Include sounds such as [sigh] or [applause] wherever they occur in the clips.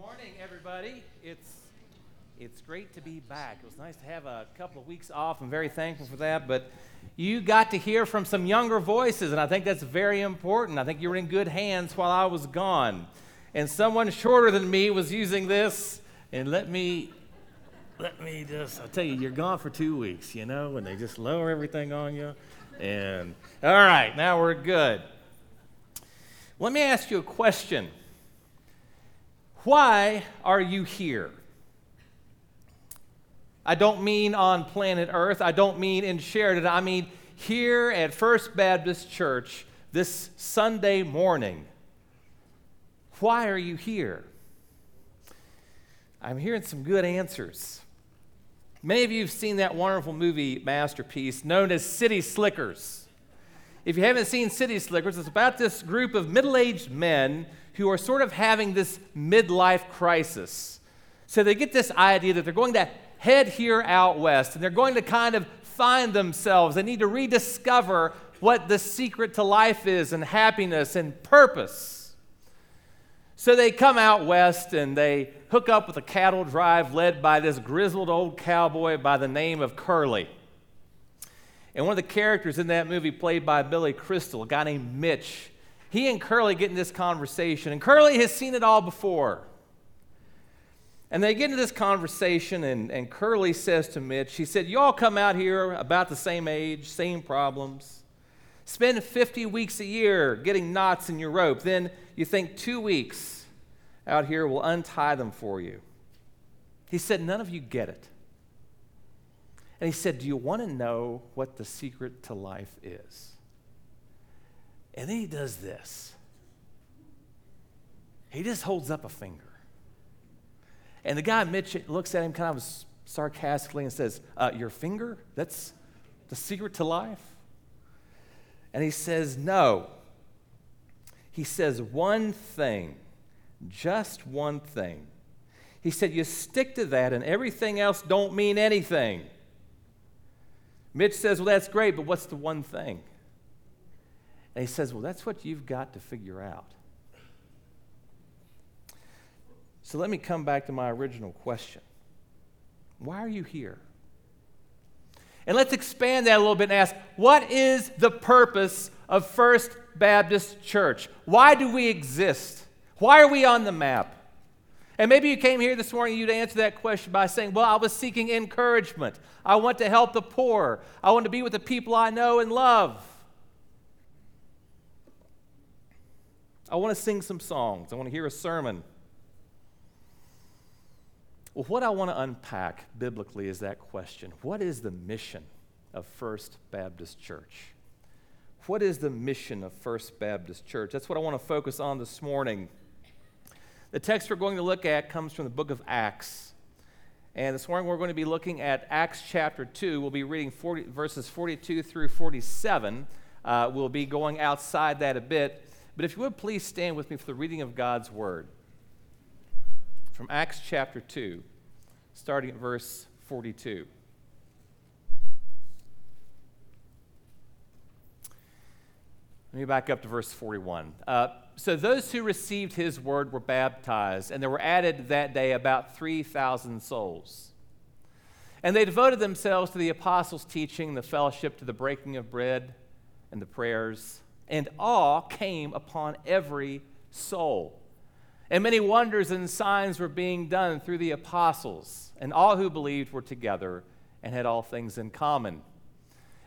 morning, everybody. It's it's great to be back. It was nice to have a couple of weeks off. I'm very thankful for that. But you got to hear from some younger voices, and I think that's very important. I think you were in good hands while I was gone. And someone shorter than me was using this, and let me let me just I'll tell you, you're gone for two weeks, you know, and they just lower everything on you. And all right, now we're good. Let me ask you a question. Why are you here? I don't mean on planet Earth. I don't mean in Sheridan. I mean here at First Baptist Church this Sunday morning. Why are you here? I'm hearing some good answers. Many of you have seen that wonderful movie masterpiece known as City Slickers. If you haven't seen City Slickers, it's about this group of middle aged men who are sort of having this midlife crisis. So they get this idea that they're going to head here out west and they're going to kind of find themselves. They need to rediscover what the secret to life is and happiness and purpose. So they come out west and they hook up with a cattle drive led by this grizzled old cowboy by the name of Curly. And one of the characters in that movie, played by Billy Crystal, a guy named Mitch, he and Curly get in this conversation, and Curly has seen it all before. And they get into this conversation, and, and Curly says to Mitch, he said, You all come out here about the same age, same problems. Spend 50 weeks a year getting knots in your rope. Then you think two weeks out here will untie them for you. He said, None of you get it. And he said, Do you want to know what the secret to life is? And then he does this. He just holds up a finger. And the guy, Mitch, looks at him kind of sarcastically and says, uh, Your finger? That's the secret to life? And he says, No. He says, One thing, just one thing. He said, You stick to that, and everything else don't mean anything. Mitch says, Well, that's great, but what's the one thing? And he says, Well, that's what you've got to figure out. So let me come back to my original question Why are you here? And let's expand that a little bit and ask what is the purpose of First Baptist Church? Why do we exist? Why are we on the map? And maybe you came here this morning, you'd answer that question by saying, Well, I was seeking encouragement. I want to help the poor. I want to be with the people I know and love. I want to sing some songs. I want to hear a sermon. Well, what I want to unpack biblically is that question What is the mission of First Baptist Church? What is the mission of First Baptist Church? That's what I want to focus on this morning. The text we're going to look at comes from the book of Acts. And this morning we're going to be looking at Acts chapter 2. We'll be reading 40, verses 42 through 47. Uh, we'll be going outside that a bit. But if you would please stand with me for the reading of God's word from Acts chapter 2, starting at verse 42. Let me back up to verse 41. Uh, so those who received his word were baptized, and there were added that day about 3,000 souls. And they devoted themselves to the apostles' teaching, the fellowship, to the breaking of bread, and the prayers and awe came upon every soul. And many wonders and signs were being done through the apostles, and all who believed were together and had all things in common.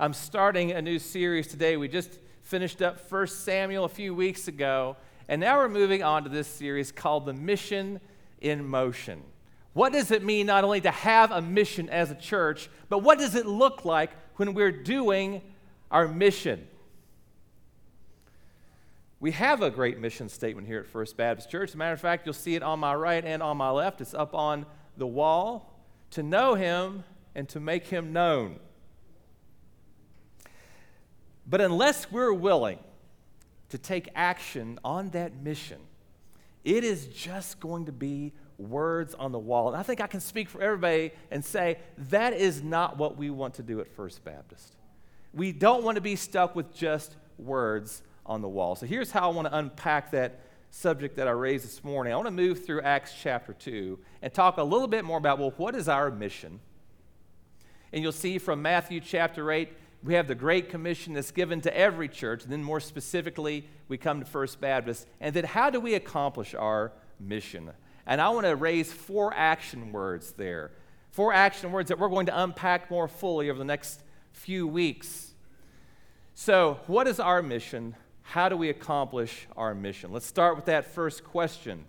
I'm starting a new series today. We just finished up 1 Samuel a few weeks ago, and now we're moving on to this series called The Mission in Motion. What does it mean not only to have a mission as a church, but what does it look like when we're doing our mission. We have a great mission statement here at First Baptist Church. As a matter of fact, you'll see it on my right and on my left. It's up on the wall to know Him and to make Him known. But unless we're willing to take action on that mission, it is just going to be words on the wall. And I think I can speak for everybody and say that is not what we want to do at First Baptist. We don't want to be stuck with just words on the wall. So here's how I want to unpack that subject that I raised this morning. I want to move through Acts chapter 2 and talk a little bit more about, well, what is our mission? And you'll see from Matthew chapter 8, we have the Great Commission that's given to every church. And then more specifically, we come to First Baptist. And then how do we accomplish our mission? And I want to raise four action words there. Four action words that we're going to unpack more fully over the next few weeks. So, what is our mission? How do we accomplish our mission? Let's start with that first question.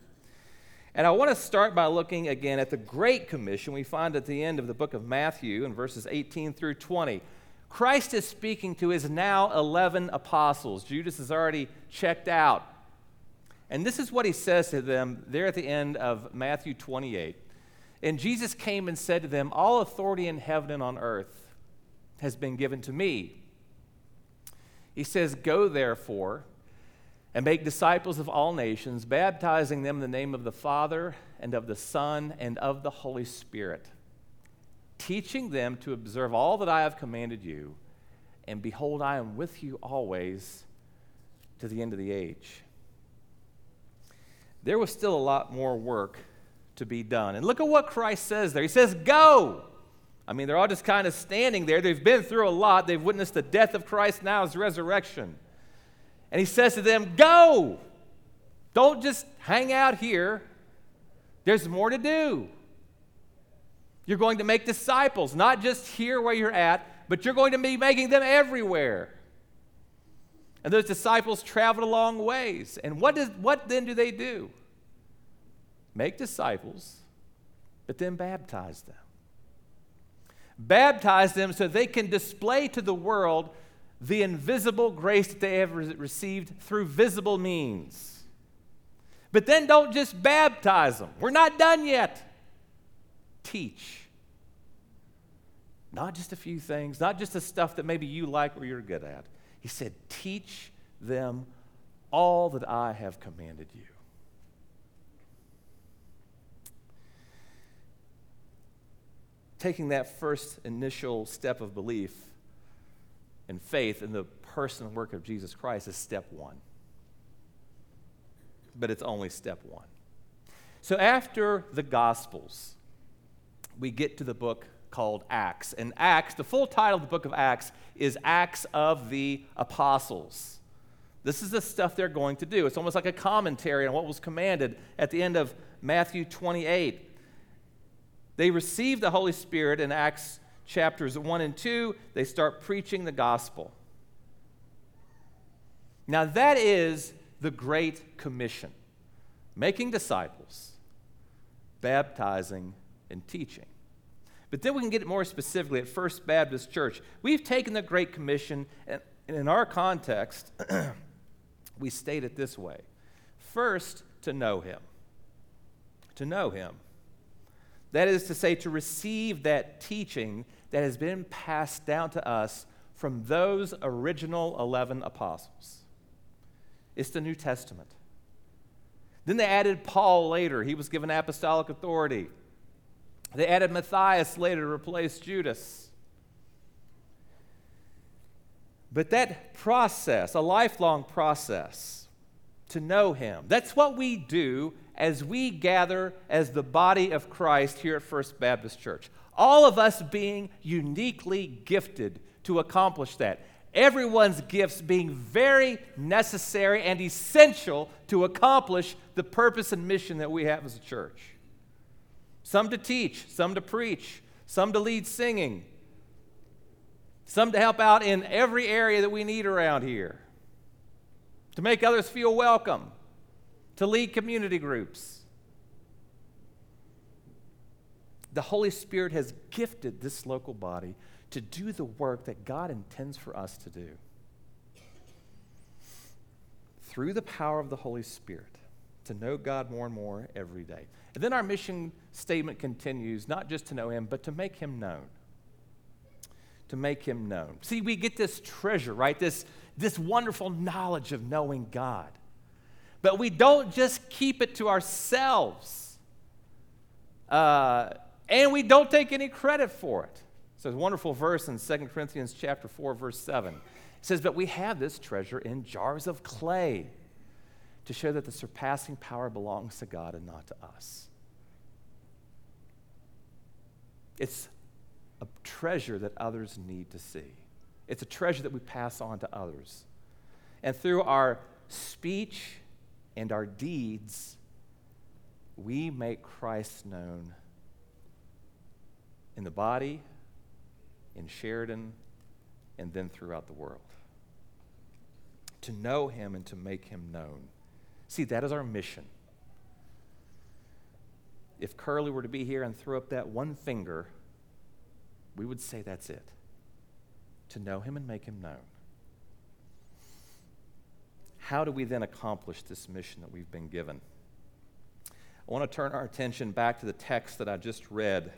And I want to start by looking again at the Great Commission we find at the end of the book of Matthew in verses 18 through 20. Christ is speaking to his now 11 apostles. Judas is already checked out. And this is what he says to them there at the end of Matthew 28. And Jesus came and said to them, All authority in heaven and on earth has been given to me. He says, Go therefore and make disciples of all nations, baptizing them in the name of the Father and of the Son and of the Holy Spirit, teaching them to observe all that I have commanded you. And behold, I am with you always to the end of the age. There was still a lot more work to be done. And look at what Christ says there. He says, Go. I mean, they're all just kind of standing there. They've been through a lot. They've witnessed the death of Christ, now his resurrection. And he says to them, Go! Don't just hang out here. There's more to do. You're going to make disciples, not just here where you're at, but you're going to be making them everywhere. And those disciples traveled a long ways. And what, does, what then do they do? Make disciples, but then baptize them baptize them so they can display to the world the invisible grace that they have received through visible means. But then don't just baptize them. We're not done yet. Teach. Not just a few things, not just the stuff that maybe you like or you're good at. He said, Teach them all that I have commanded you. taking that first initial step of belief and faith in the person and work of Jesus Christ is step one. But it's only step one. So after the Gospels, we get to the book called Acts. And Acts, the full title of the book of Acts is Acts of the Apostles. This is the stuff they're going to do. It's almost like a commentary on what was commanded at the end of Matthew 28. They receive the Holy Spirit in Acts chapters 1 and 2. They start preaching the gospel. Now, that is the Great Commission making disciples, baptizing, and teaching. But then we can get it more specifically at First Baptist Church. We've taken the Great Commission, and in our context, [clears throat] we state it this way First, to know Him. To know Him. That is to say, to receive that teaching that has been passed down to us from those original 11 apostles. It's the New Testament. Then they added Paul later. He was given apostolic authority. They added Matthias later to replace Judas. But that process, a lifelong process to know him, that's what we do as we gather as the body of Christ here at First Baptist Church. All of us being uniquely gifted to accomplish that. Everyone's gifts being very necessary and essential to accomplish the purpose and mission that we have as a church. Some to teach, some to preach, some to lead singing, some to help out in every area that we need around here, to make others feel welcome, to lead community groups. The Holy Spirit has gifted this local body to do the work that God intends for us to do. through the power of the Holy Spirit to know God more and more every day. And then our mission statement continues not just to know Him, but to make Him known. To make Him known. See, we get this treasure, right? This, this wonderful knowledge of knowing God. But we don't just keep it to ourselves. Uh, and we don't take any credit for it. So there's a wonderful verse in 2 Corinthians chapter 4, verse 7. It says, But we have this treasure in jars of clay to show that the surpassing power belongs to God and not to us. It's a treasure that others need to see. It's a treasure that we pass on to others. And through our speech and our deeds, we make Christ known in the body, in Sheridan, and then throughout the world. To know him and to make him known. See, that is our mission. If Curly were to be here and throw up that one finger, we would say that's it. To know him and make him known. How do we then accomplish this mission that we've been given? I want to turn our attention back to the text that I just read.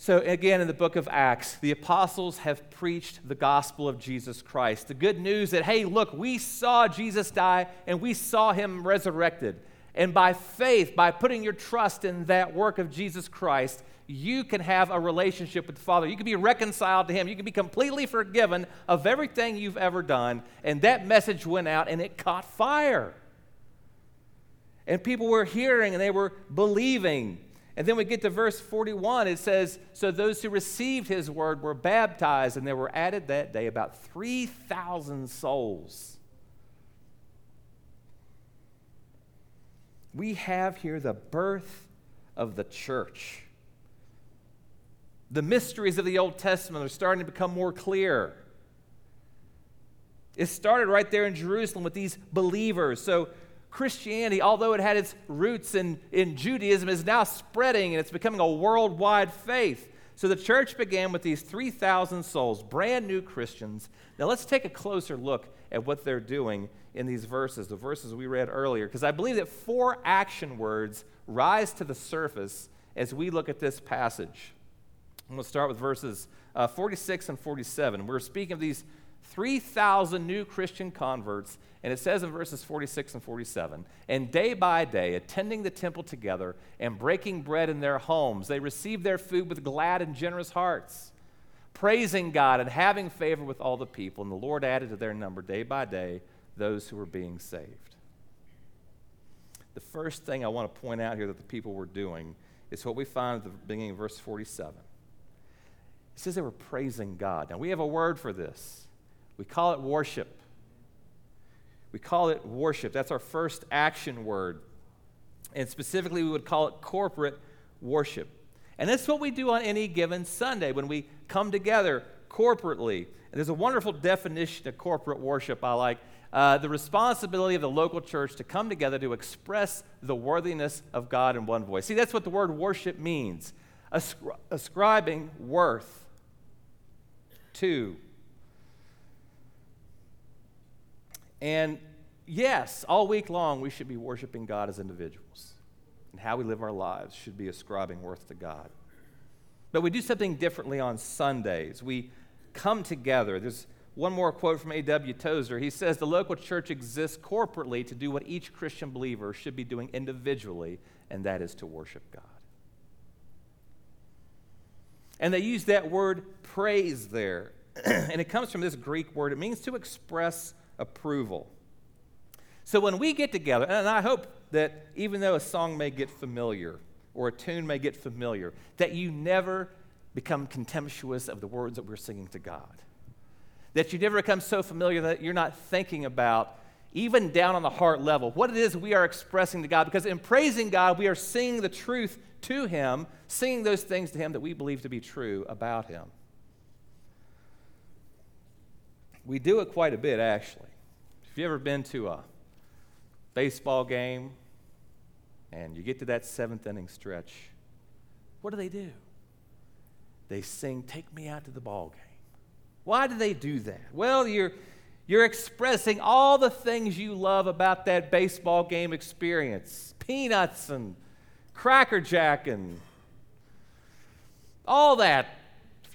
So, again, in the book of Acts, the apostles have preached the gospel of Jesus Christ. The good news that, hey, look, we saw Jesus die and we saw him resurrected. And by faith, by putting your trust in that work of Jesus Christ, you can have a relationship with the Father. You can be reconciled to Him. You can be completely forgiven of everything you've ever done. And that message went out and it caught fire. And people were hearing and they were believing. And then we get to verse 41. It says, So those who received His word were baptized, and there were added that day about 3,000 souls. We have here the birth of the church. The mysteries of the Old Testament are starting to become more clear. It started right there in Jerusalem with these believers. So, Christianity, although it had its roots in, in Judaism, is now spreading and it's becoming a worldwide faith. So the church began with these 3,000 souls, brand new Christians. Now let's take a closer look at what they're doing in these verses, the verses we read earlier, because I believe that four action words rise to the surface as we look at this passage. I'm going to start with verses uh, 46 and 47. We're speaking of these 3,000 new Christian converts, and it says in verses 46 and 47 And day by day, attending the temple together and breaking bread in their homes, they received their food with glad and generous hearts, praising God and having favor with all the people. And the Lord added to their number day by day those who were being saved. The first thing I want to point out here that the people were doing is what we find at the beginning of verse 47. It says they were praising God. Now, we have a word for this. We call it worship. We call it worship. That's our first action word. And specifically, we would call it corporate worship. And that's what we do on any given Sunday when we come together corporately. And there's a wonderful definition of corporate worship I like. Uh, the responsibility of the local church to come together to express the worthiness of God in one voice. See, that's what the word worship means Ascri- ascribing worth Two. And yes, all week long we should be worshiping God as individuals. And how we live our lives should be ascribing worth to God. But we do something differently on Sundays. We come together. There's one more quote from A.W. Tozer. He says, The local church exists corporately to do what each Christian believer should be doing individually, and that is to worship God. And they use that word praise there. [clears throat] and it comes from this Greek word. It means to express approval. So when we get together, and I hope that even though a song may get familiar or a tune may get familiar, that you never become contemptuous of the words that we're singing to God. That you never become so familiar that you're not thinking about, even down on the heart level, what it is we are expressing to God. Because in praising God, we are singing the truth to Him, singing those things to Him that we believe to be true about Him. We do it quite a bit, actually. If you've ever been to a baseball game and you get to that seventh inning stretch, what do they do? They sing, Take Me Out to the Ball Game. Why do they do that? Well, you're You're expressing all the things you love about that baseball game experience peanuts and Cracker Jack and all that.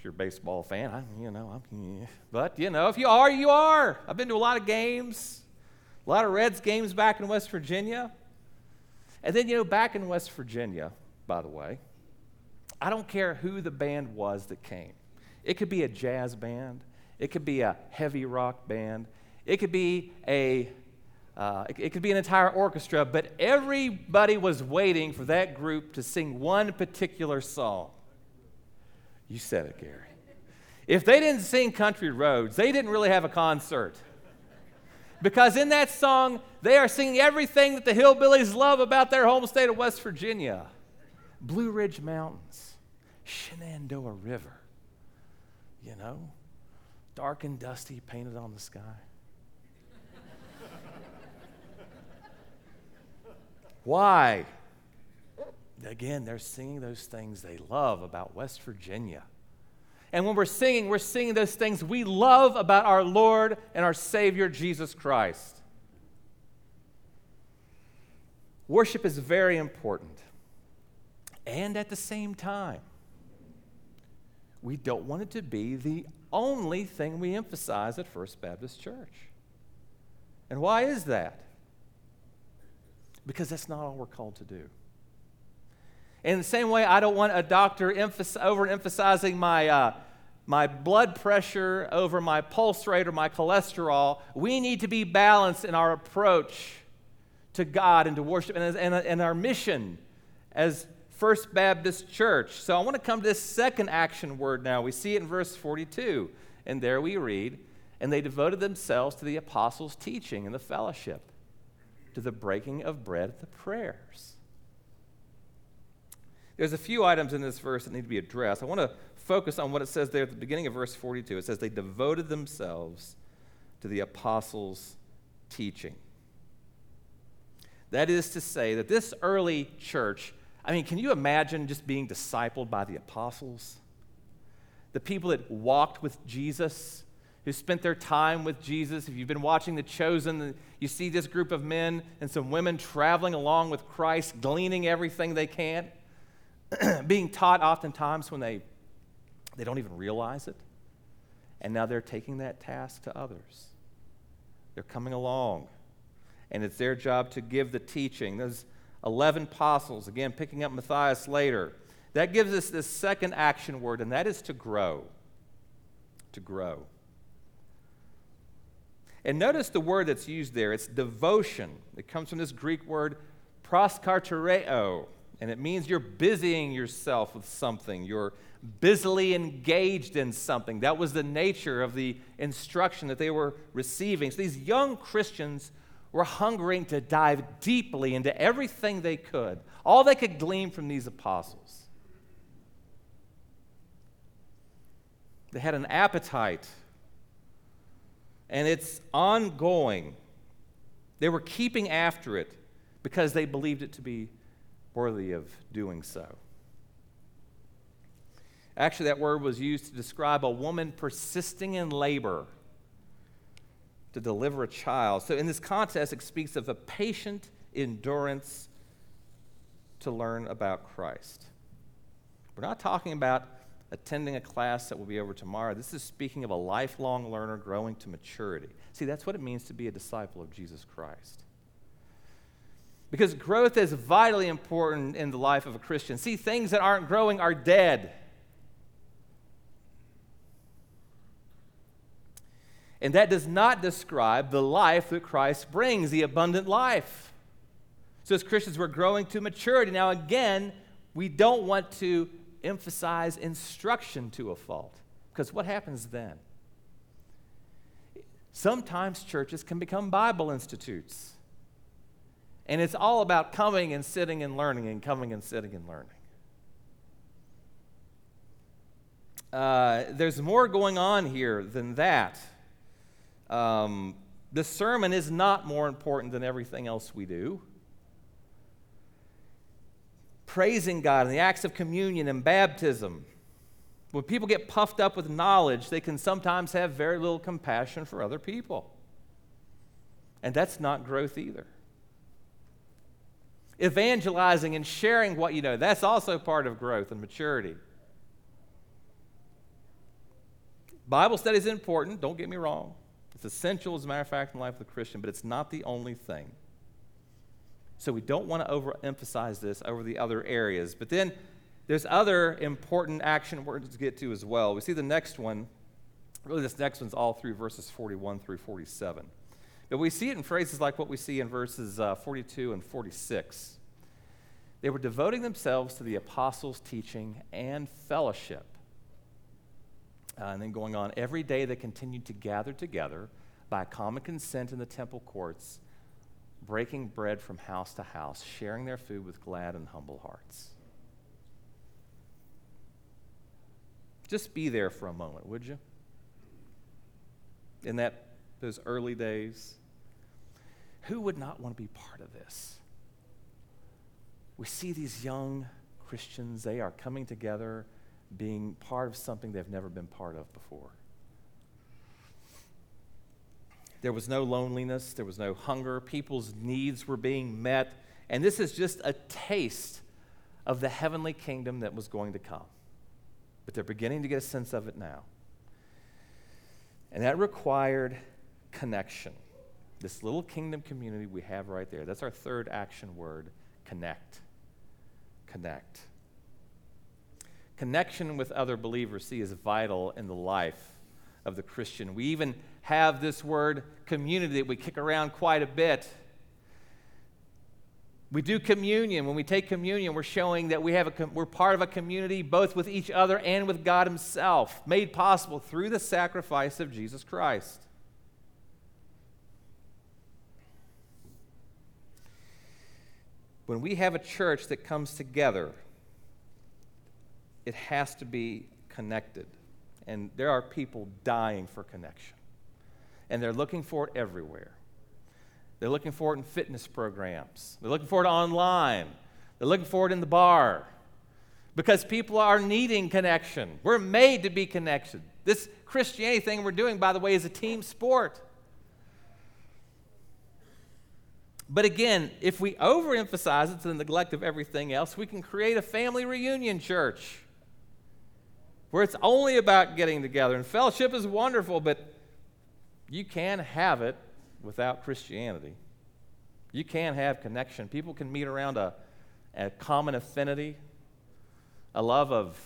If you're a baseball fan, I, you know, I'm, yeah. but you know, if you are, you are. I've been to a lot of games, a lot of Reds games back in West Virginia. And then, you know, back in West Virginia, by the way, I don't care who the band was that came. It could be a jazz band, it could be a heavy rock band, it could be a uh, it, it, could be an entire orchestra, but everybody was waiting for that group to sing one particular song. You said it, Gary. If they didn't sing Country Roads, they didn't really have a concert. Because in that song, they are singing everything that the hillbillies love about their home state of West Virginia Blue Ridge Mountains, Shenandoah River, you know, dark and dusty painted on the sky. Why? Again, they're singing those things they love about West Virginia. And when we're singing, we're singing those things we love about our Lord and our Savior, Jesus Christ. Worship is very important. And at the same time, we don't want it to be the only thing we emphasize at First Baptist Church. And why is that? because that's not all we're called to do. In the same way, I don't want a doctor emph- overemphasizing my, uh, my blood pressure over my pulse rate or my cholesterol. We need to be balanced in our approach to God and to worship and, and, and our mission as First Baptist Church. So I want to come to this second action word now. We see it in verse 42. And there we read, and they devoted themselves to the apostles' teaching and the fellowship to the breaking of bread, the prayers. There's a few items in this verse that need to be addressed. I want to focus on what it says there at the beginning of verse 42. It says, They devoted themselves to the apostles' teaching. That is to say, that this early church, I mean, can you imagine just being discipled by the apostles? The people that walked with Jesus, who spent their time with Jesus. If you've been watching The Chosen, you see this group of men and some women traveling along with Christ, gleaning everything they can, [clears throat] being taught oftentimes when they, they don't even realize it. And now they're taking that task to others. They're coming along, and it's their job to give the teaching. Those 11 apostles, again, picking up Matthias later, that gives us this second action word, and that is to grow. To grow. And notice the word that's used there. It's devotion. It comes from this Greek word proskartereo, and it means you're busying yourself with something. You're busily engaged in something. That was the nature of the instruction that they were receiving. So these young Christians were hungering to dive deeply into everything they could, all they could glean from these apostles. They had an appetite and it's ongoing. They were keeping after it because they believed it to be worthy of doing so. Actually, that word was used to describe a woman persisting in labor to deliver a child. So, in this context, it speaks of a patient endurance to learn about Christ. We're not talking about attending a class that will be over tomorrow. This is speaking of a lifelong learner growing to maturity. See, that's what it means to be a disciple of Jesus Christ. Because growth is vitally important in the life of a Christian. See, things that aren't growing are dead. And that does not describe the life that Christ brings, the abundant life. So, as Christians, we're growing to maturity. Now, again, we don't want to emphasize instruction to a fault. Because what happens then? Sometimes churches can become Bible institutes. And it's all about coming and sitting and learning and coming and sitting and learning. Uh, there's more going on here than that. Um, the sermon is not more important than everything else we do praising God and the acts of communion and baptism. When people get puffed up with knowledge, they can sometimes have very little compassion for other people. And that's not growth either. Evangelizing and sharing what you know, that's also part of growth and maturity. Bible study is important, don't get me wrong. It's essential, as a matter of fact, in the life of the Christian, but it's not the only thing. So we don't want to overemphasize this over the other areas. But then there's other important action words to get to as well. We see the next one. Really, this next one's all through verses 41 through 47. But we see it in phrases like what we see in verses uh, 42 and 46. They were devoting themselves to the apostles' teaching and fellowship. Uh, and then going on, every day they continued to gather together by common consent in the temple courts, breaking bread from house to house, sharing their food with glad and humble hearts. Just be there for a moment, would you? In that those early days, who would not want to be part of this? We see these young Christians, they are coming together being part of something they've never been part of before. There was no loneliness, there was no hunger, people's needs were being met, and this is just a taste of the heavenly kingdom that was going to come. But they're beginning to get a sense of it now. And that required connection. This little kingdom community we have right there. That's our third action word connect. Connect. Connection with other believers, see, is vital in the life of the Christian. We even have this word community that we kick around quite a bit. We do communion. When we take communion, we're showing that we have a, we're part of a community both with each other and with God Himself, made possible through the sacrifice of Jesus Christ. When we have a church that comes together, it has to be connected. And there are people dying for connection. And they're looking for it everywhere. They're looking for it in fitness programs, they're looking for it online, they're looking for it in the bar. Because people are needing connection. We're made to be connected. This Christianity thing we're doing, by the way, is a team sport. But again, if we overemphasize it to the neglect of everything else, we can create a family reunion church where it's only about getting together. And fellowship is wonderful, but you can have it without Christianity. You can have connection. People can meet around a, a common affinity, a love of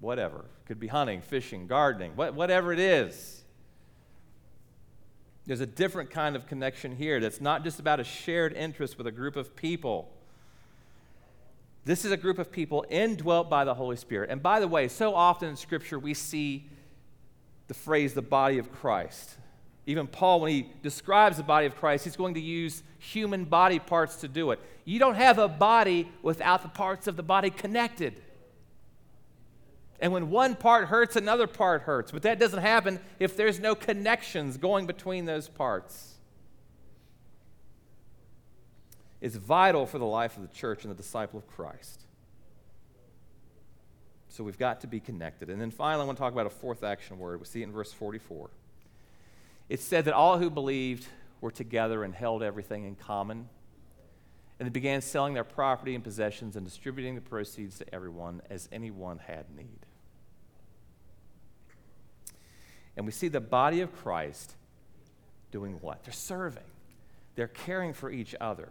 whatever. It could be hunting, fishing, gardening, whatever it is. There's a different kind of connection here that's not just about a shared interest with a group of people. This is a group of people indwelt by the Holy Spirit. And by the way, so often in Scripture we see the phrase the body of Christ. Even Paul, when he describes the body of Christ, he's going to use human body parts to do it. You don't have a body without the parts of the body connected. And when one part hurts, another part hurts. But that doesn't happen if there's no connections going between those parts It's vital for the life of the church and the disciple of Christ. So we've got to be connected. And then finally, I want to talk about a fourth action word. We see it in verse 44. It said that all who believed were together and held everything in common. And they began selling their property and possessions and distributing the proceeds to everyone as anyone had need. And we see the body of Christ doing what? They're serving, they're caring for each other.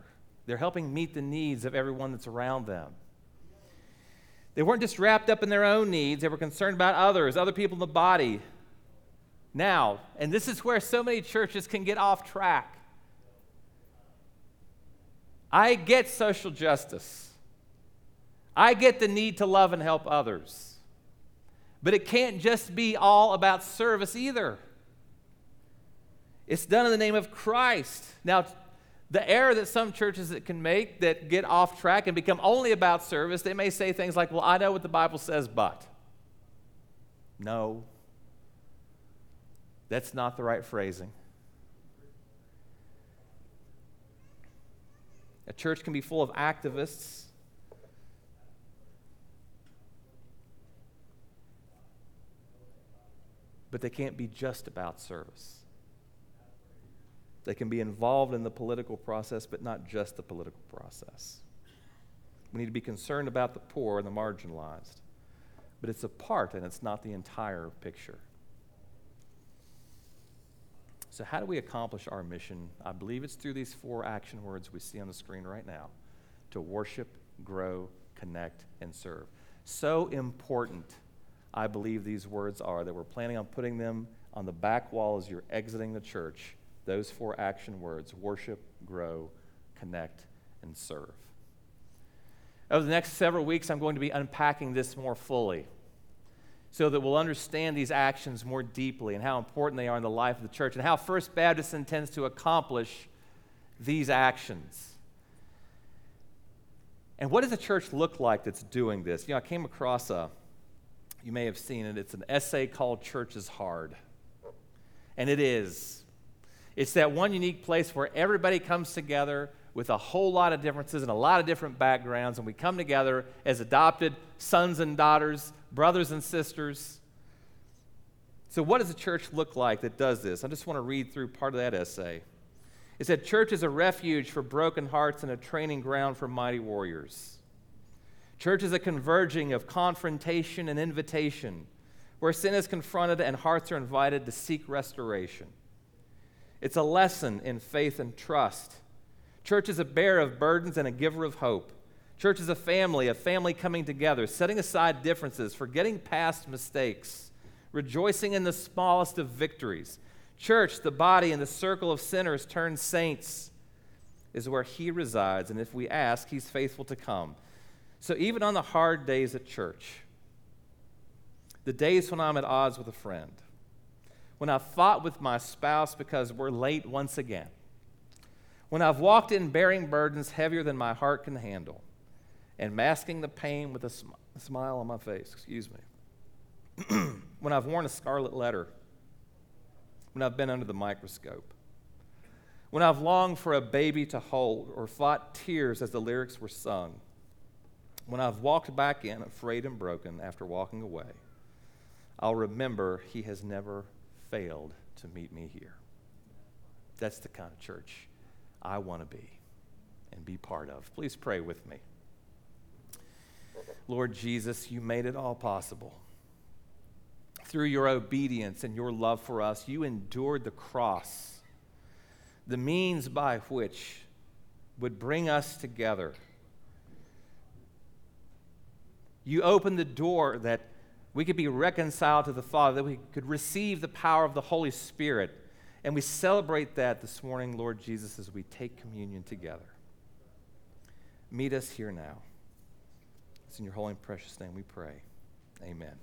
They're helping meet the needs of everyone that's around them. They weren't just wrapped up in their own needs, they were concerned about others, other people in the body. Now, and this is where so many churches can get off track. I get social justice. I get the need to love and help others. But it can't just be all about service either. It's done in the name of Christ. Now, the error that some churches that can make that get off track and become only about service, they may say things like, Well, I know what the Bible says, but. No. That's not the right phrasing. A church can be full of activists. But they can't be just about service. They can be involved in the political process, but not just the political process. We need to be concerned about the poor and the marginalized. But it's a part and it's not the entire picture. So, how do we accomplish our mission? I believe it's through these four action words we see on the screen right now to worship, grow, connect, and serve. So important, I believe these words are, that we're planning on putting them on the back wall as you're exiting the church. Those four action words worship, grow, connect, and serve. Over the next several weeks, I'm going to be unpacking this more fully so that we'll understand these actions more deeply and how important they are in the life of the church and how First Baptist intends to accomplish these actions. And what does a church look like that's doing this? You know, I came across a, you may have seen it, it's an essay called Church is Hard. And it is. It's that one unique place where everybody comes together with a whole lot of differences and a lot of different backgrounds, and we come together as adopted sons and daughters, brothers and sisters. So, what does a church look like that does this? I just want to read through part of that essay. It said, Church is a refuge for broken hearts and a training ground for mighty warriors. Church is a converging of confrontation and invitation, where sin is confronted and hearts are invited to seek restoration. It's a lesson in faith and trust. Church is a bearer of burdens and a giver of hope. Church is a family, a family coming together, setting aside differences, forgetting past mistakes, rejoicing in the smallest of victories. Church, the body and the circle of sinners turned saints, is where He resides, and if we ask, He's faithful to come. So even on the hard days at church, the days when I'm at odds with a friend, when I've fought with my spouse because we're late once again, when I've walked in bearing burdens heavier than my heart can handle, and masking the pain with a, sm- a smile on my face, excuse me, [clears throat] when I've worn a scarlet letter, when I've been under the microscope, when I've longed for a baby to hold or fought tears as the lyrics were sung, when I've walked back in afraid and broken after walking away, I'll remember He has never failed to meet me here. That's the kind of church I want to be and be part of. Please pray with me. Lord Jesus, you made it all possible. Through your obedience and your love for us, you endured the cross, the means by which would bring us together. You opened the door that we could be reconciled to the Father, that we could receive the power of the Holy Spirit. And we celebrate that this morning, Lord Jesus, as we take communion together. Meet us here now. It's in your holy and precious name we pray. Amen.